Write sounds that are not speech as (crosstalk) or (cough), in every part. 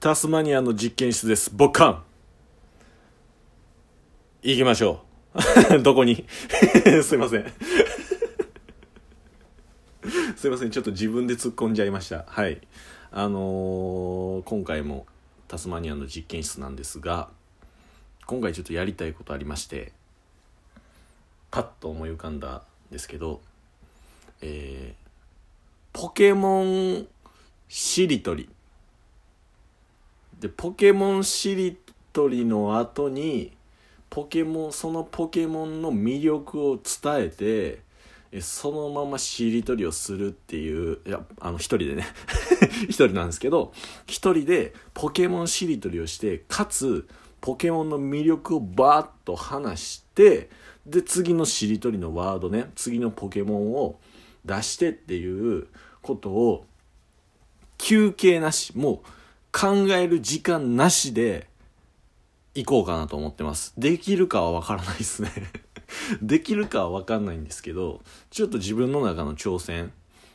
タスマニアの実験室です。ボッカン行きましょう。(laughs) どこに？(laughs) すいません。(laughs) すいません。ちょっと自分で突っ込んじゃいました。はい。あのー今回もタスマニアの実験室なんですが、今回ちょっとやりたいことありまして、パッと思い浮かんだんですけど、えーポケモンしりとり。でポケモンしりとりの後にポケモンそのポケモンの魅力を伝えてえそのまましりとりをするっていういやあの一人でね。(laughs) 一人なんですけど一人でポケモンしりとりをしてかつポケモンの魅力をバーッと話してで次のしりとりのワードね次のポケモンを出してっていうことを休憩なしもう考える時間なしで行こうかなと思ってます。できるかはわからないですね。(laughs) できるかはわかんないんですけどちょっと自分の中の挑戦。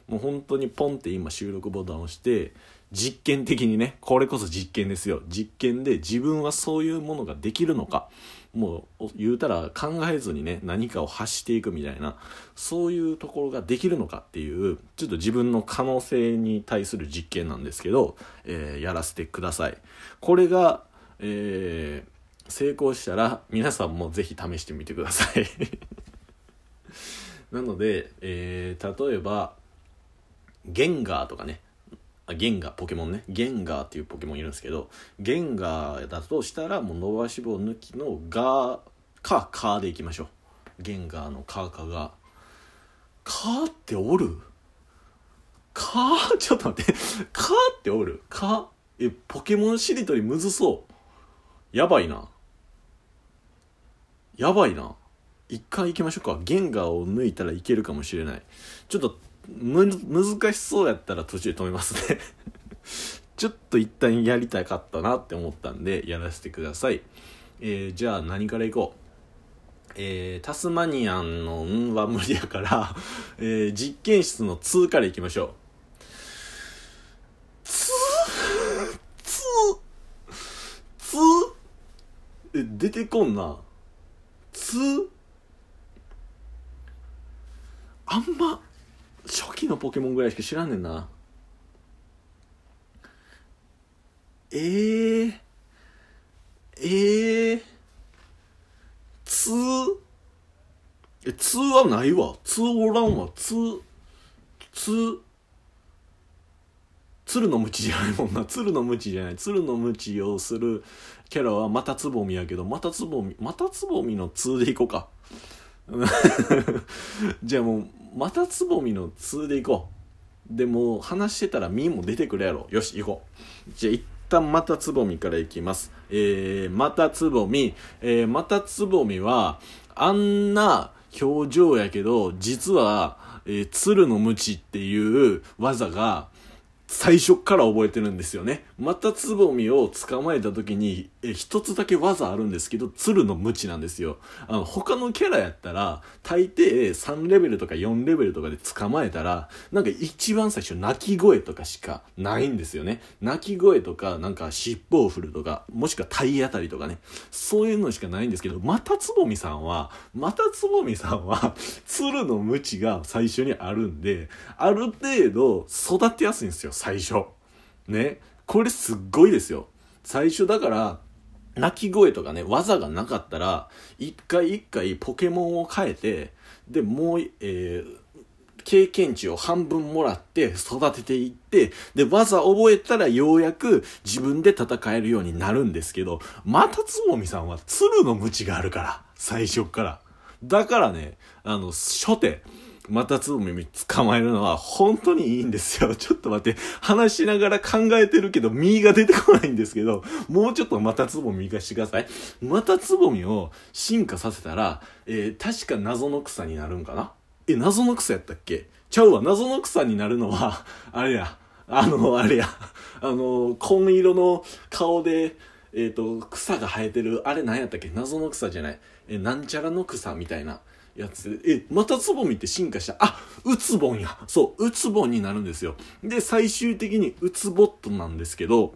もう本当にポンって今収録ボタンを押して実験的にねこれこそ実験ですよ。実験で自分はそういうものができるのかもう言うたら考えずにね何かを発していくみたいなそういうところができるのかっていうちょっと自分の可能性に対する実験なんですけど、えーやらせてください。これが、えー成功したら皆さんもぜひ試してみてください。(laughs) なので、えー例えばゲンガーとかね。ゲンガーポケモンね。ゲンガーっていうポケモンいるんですけどゲンガーだとしたらもう伸ばし棒抜きのガーかカーでいきましょう。ゲンガーのカーかがカーっておる？カー？(laughs) ちょっと待って。カーっておる？カー？えポケモンしりとりむずそう。やばいな。やばいな。一回行きましょうか。ゲンガーを抜いたらいけるかもしれない。ちょっとむ難しそうやったら途中で止めますね。(laughs) ちょっと一旦やりたかったなって思ったんでやらせてください、えーじゃあ何からいこう。えータスマニアンの「ん」は無理やから、(laughs) えー実験室の「つ」からいきましょう。つつつえ出てこんな。つあんま初期のポケモンぐらいしか知らんねんな。えー、えー、つえつはないわ。つおらんわ。つつ鶴の鞭じゃないもんな。鶴の鞭じゃない。鶴の鞭をするキャラはまたつぼみやけどまたつぼみまたつぼみの「つ」でいこうか。(laughs) じゃあもうまたつぼみの「2」でいこう。でも話してたら「み」も出てくるやろ。よし行こう。じゃあ一旦またつぼみからいきます。えー、またつぼみ。えー、またつぼみはあんな表情やけど実は、えー、鶴の鞭っていう技が最初から覚えてるんですよね。またつぼみを捕まえた時に、え、一つだけ技あるんですけど、鶴の無知なんですよ。あの、他のキャラやったら、大抵3レベルとか4レベルとかで捕まえたら、なんか一番最初鳴き声とかしかないんですよね。鳴き声とか、なんか尻尾を振るとか、もしくは体当たりとかね。そういうのしかないんですけど、またつぼみさんは、またつぼみさんは、鶴の無知が最初にあるんで、ある程度育てやすいんですよ、最初。ね。これすっごいですよ。最初だから、鳴き声とかね、技がなかったら、一回一回ポケモンを変えて、で、もう、えー経験値を半分もらって育てていって、で、技覚えたらようやく自分で戦えるようになるんですけど、またつぼみさんは鶴の無知があるから、最初から。だからね、あの、初手、またつぼみ捕まえるのは本当にいいんですよ。(laughs) ちょっと待って、話しながら考えてるけど、実が出てこないんですけど、もうちょっとまたつぼみ行かしてください。またつぼみを進化させたら、えー確か謎の草になるんかな？え、謎の草やったっけ？ちゃうわ、謎の草になるのは、(laughs) あれや、あの、あれや、あの、紺色の顔で、えっ、と、草が生えてる、あれ何やったっけ？謎の草じゃない。え、なんちゃらの草みたいな。やつ、え、またつぼみって進化した？あ、うつぼんや。そう、うつぼんになるんですよ。で、最終的にうつボットなんですけど、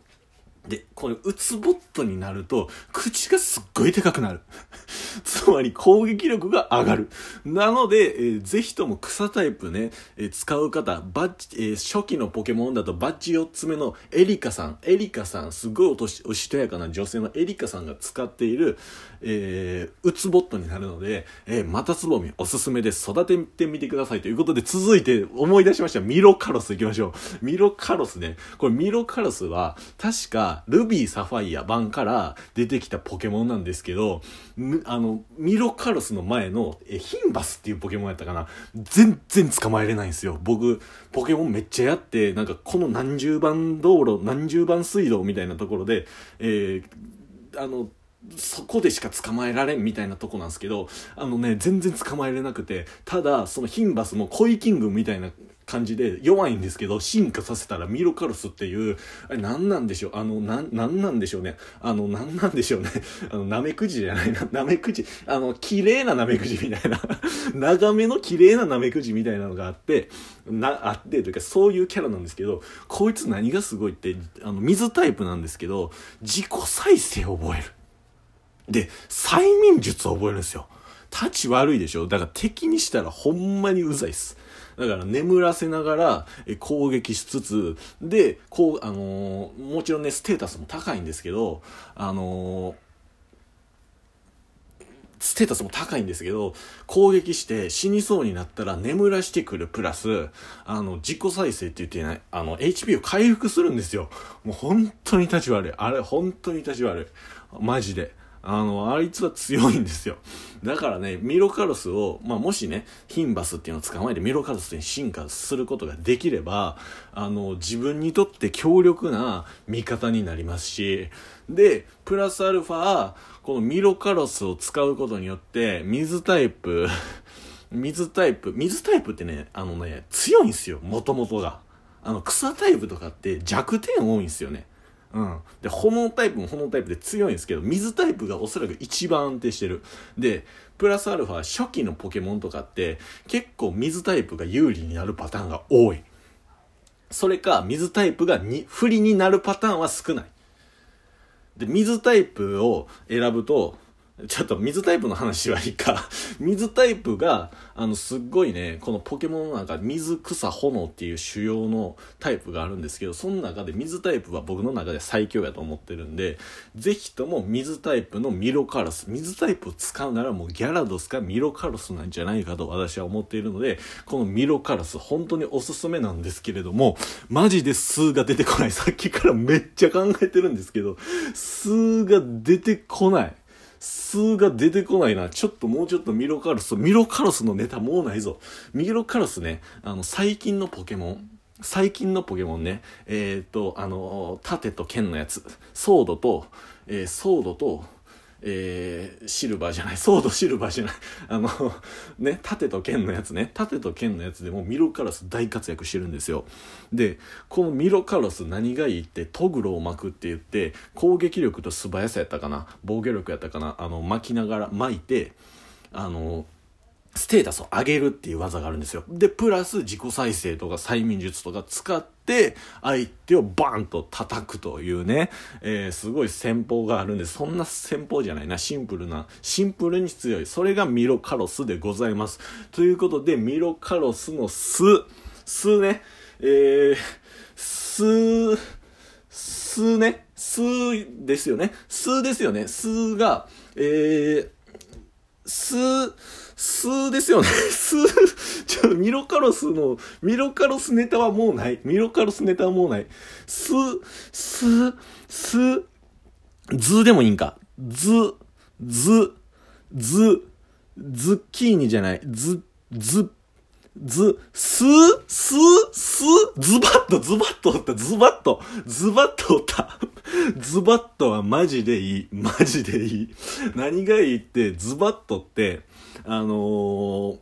で、これ、ウツボットになると、口がすっごいでかくなる。(laughs) つまり、攻撃力が上がる。なので、えー、ぜひとも草タイプね、えー、使う方、バッジ、えー、初期のポケモンだとバッジ4つ目のエリカさん、エリカさん、すごいおとし、おしとやかな女性のエリカさんが使っている、えー、ウツボットになるので、えー、またつぼみおすすめです。育ててみてください。ということで、続いて思い出しました。ミロカロス行きましょう。ミロカロスね。これミロカロスは、確か、ルビーサファイア版から出てきたポケモンなんですけど、あの、ミロカロスの前のえヒンバスっていうポケモンやったかな？全然捕まえれないんですよ。僕、ポケモンめっちゃやって、なんかこの何十番道路、何十番水道みたいなところで、えー、あの、そこでしか捕まえられんみたいなとこなんですけど、あのね、全然捕まえれなくて、ただ、そのヒンバスもコイキングみたいな感じで弱いんですけど、進化させたらミロカロスっていう、あれ何なんでしょうあの、なん、なんでしょうね。あの、なんなんでしょうね。(laughs) あの、ナメクジじゃないな、(laughs) ナメクジ、あの、綺麗なナメクジみたいな。(laughs) 長めの綺麗なナメクジみたいなのがあって、な、あってというか、そういうキャラなんですけど、こいつ何がすごいって、あの、水タイプなんですけど、自己再生を覚える。で、催眠術を覚えるんですよ。立ち悪いでしょ？だから敵にしたらほんまにうざいっす。だから眠らせながら攻撃しつつ、で、こう、あのー、もちろんね、ステータスも高いんですけど、あのー、ステータスも高いんですけど、攻撃して死にそうになったら眠らしてくるプラス、あの、自己再生って言ってない、あの、HP を回復するんですよ。もう本当に立ち悪い。あれ、本当に立ち悪い。マジで。あの、あいつは強いんですよ。だからね、ミロカロスを、まあ、もしね、ヒンバスっていうのを捕まえてミロカロスに進化することができれば、あの、自分にとって強力な味方になりますし、で、プラスアルファ、このミロカロスを使うことによって、水タイプ、(laughs) 水タイプ、水タイプってね、あのね、強いんですよ、もともとが。あの、草タイプとかって弱点多いんですよね。うん。で、炎タイプも炎タイプで強いんですけど、水タイプがおそらく一番安定してる。で、プラスアルファ初期のポケモンとかって結構水タイプが有利になるパターンが多い。それか、水タイプがに不利になるパターンは少ない。で、水タイプを選ぶと、ちょっと水タイプの話はいいか。(laughs) 水タイプが、あの、すっごいね、このポケモンの中、水、草、炎っていう主要のタイプがあるんですけど、その中で水タイプは僕の中で最強やと思ってるんで、ぜひとも水タイプのミロカロス、水タイプを使うならもうギャラドスかミロカロスなんじゃないかと私は思っているので、このミロカロス、本当におすすめなんですけれども、マジで数が出てこない。さっきからめっちゃ考えてるんですけど、数が出てこない。数が出てこないな。ちょっともうちょっとミロカロス、ミロカロスのネタもうないぞ。ミロカロスね、あの、最近のポケモン、最近のポケモンね、えっ、ー、と、あの、盾と剣のやつ、ソードと、えー、ソードと、えー、シルバーじゃない、(laughs) ソードシルバーじゃない、(laughs) あの、(laughs) ね、盾と剣のやつね、盾と剣のやつでもミロカロス大活躍してるんですよ。で、このミロカロス何がいいって、トグロを巻くって言って、攻撃力と素早さやったかな、防御力やったかな、あの、巻きながら、巻いて、あの、ステータスを上げるっていう技があるんですよ。で、プラス自己再生とか催眠術とか使って、相手をバーンと叩くというね、えー、すごい戦法があるんで、そんな戦法じゃないな、シンプルな、シンプルに強い。それがミロカロスでございます。ということで、ミロカロスの巣、巣ね、えー、巣、巣ね、巣ですよね。巣ですよね。巣が、えー、スー、スーですよね。(laughs) 数、ちょ、ミロカロスの、ミロカロスネタはもうない。ミロカロスネタはもうない。す、す、す、図でもいいんか。図、図、図、ズッキーニじゃない。ズ、ズッ、ズ、す、す、す、ズバッと、ズバッとおった、ズバッと、ズバッとおった。ズバッとはマジでいい。マジでいい。何がいいって、ズバッとって、あのー、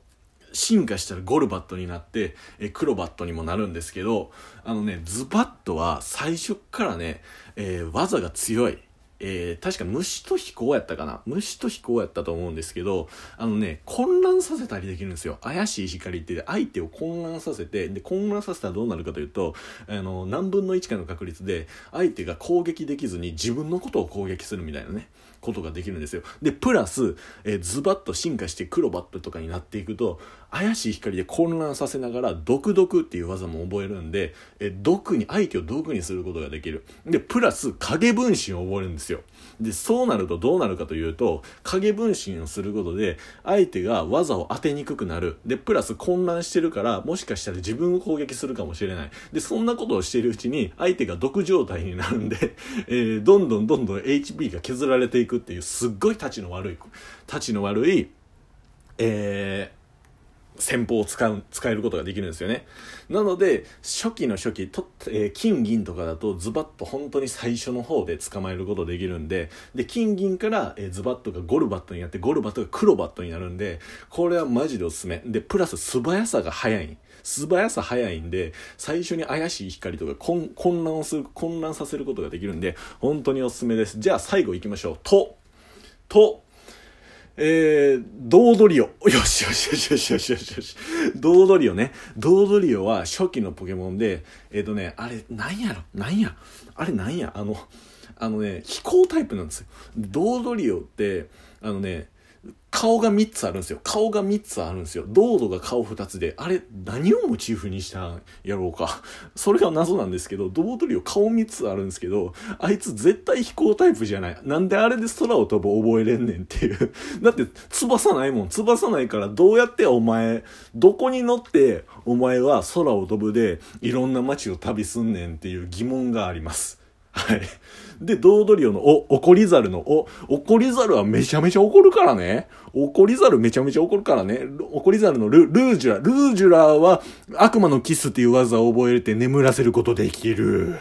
進化したらゴルバットになって、えクロバットにもなるんですけど、あのね、ズバットは最初からね、えー、技が強い。えー、確か虫と飛行やったかな虫と飛行やったと思うんですけど、あのね、混乱させたりできるんですよ。怪しい光って相手を混乱させて、で、混乱させたらどうなるかというと、あの、何分の1かの確率で、相手が攻撃できずに自分のことを攻撃するみたいなね。ことができるんですよ。で、プラス、えー、ズバッと進化してクロバットとかになっていくと、怪しい光で混乱させながら、毒毒っていう技も覚えるんで、え、毒に、相手を毒にすることができる。で、プラス、影分身を覚えるんですよ。で、そうなるとどうなるかというと、影分身をすることで、相手が技を当てにくくなる。で、プラス混乱してるから、もしかしたら自分を攻撃するかもしれない。で、そんなことをしているうちに、相手が毒状態になるんで、(laughs) えー、どんどんどんどん HP が削られていくっていうすっごいたちの悪いたちの悪いえー、戦法を使う使えることができるんですよね。なので初期の初期と、えー、金銀とかだとズバッと本当に最初の方で捕まえることできるんでで金銀から、えー、ズバッとがゴルバットになってゴルバットが黒バットになるんでこれはマジでおすすめ。でプラス素早さが速い。素早さ早いんで、最初に怪しい光とか混乱をする、混乱させることができるんで、本当におすすめです。じゃあ最後行きましょう。と、と、えー、ドードリオ。よ (laughs) しよしよしよしよしよしよし。ドードリオね。ドードリオは初期のポケモンで、えっ、ー、とね、あれ、なんやろ？なんや？あれなんや？あの、あのね、飛行タイプなんですよ。ドードリオって、あのね、顔が3つあるんですよ。顔が3つあるんですよ。ドードが顔2つで、あれ、何をモチーフにしたんやろうか。それが謎なんですけど、ドードリオ顔3つあるんですけど、あいつ絶対飛行タイプじゃない。なんであれで空を飛ぶ覚えれんねんっていう。だって、翼ないもん。翼ないから、どうやってお前、どこに乗って、お前は空を飛ぶで、いろんな街を旅すんねんっていう疑問があります。はい。で、ドードリオのお、怒り猿のお、怒り猿はめちゃめちゃ怒るからね。怒り猿めちゃめちゃ怒るからね。怒り猿のルルージュラ。ルージュラは悪魔のキスっていう技を覚えて眠らせることできる。